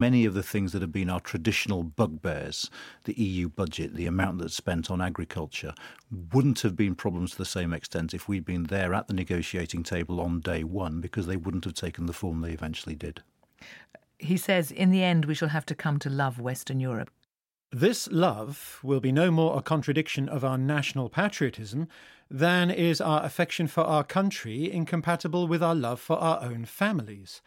Many of the things that have been our traditional bugbears, the EU budget, the amount that's spent on agriculture, wouldn't have been problems to the same extent if we'd been there at the negotiating table on day one because they wouldn't have taken the form they eventually did. He says, in the end, we shall have to come to love Western Europe. This love will be no more a contradiction of our national patriotism than is our affection for our country incompatible with our love for our own families.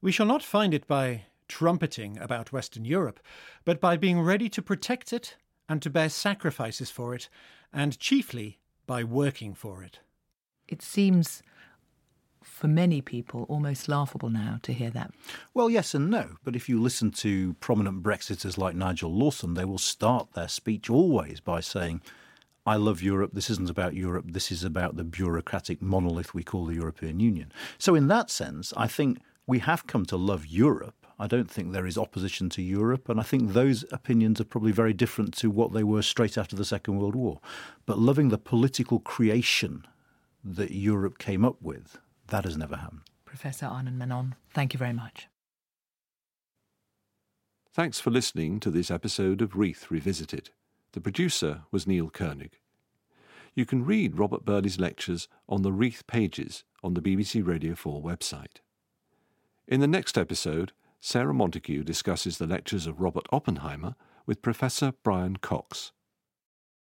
We shall not find it by trumpeting about Western Europe, but by being ready to protect it and to bear sacrifices for it, and chiefly by working for it. It seems for many people almost laughable now to hear that. Well, yes and no. But if you listen to prominent Brexiters like Nigel Lawson, they will start their speech always by saying, I love Europe. This isn't about Europe. This is about the bureaucratic monolith we call the European Union. So, in that sense, I think we have come to love Europe I don't think there is opposition to Europe, and I think those opinions are probably very different to what they were straight after the Second World War. But loving the political creation that Europe came up with, that has never happened. Professor Anand Menon, thank you very much. Thanks for listening to this episode of Reith Revisited. The producer was Neil Koenig. You can read Robert Birley's lectures on the Reith pages on the BBC Radio 4 website. In the next episode, Sarah Montague discusses the lectures of Robert Oppenheimer with Professor Brian Cox.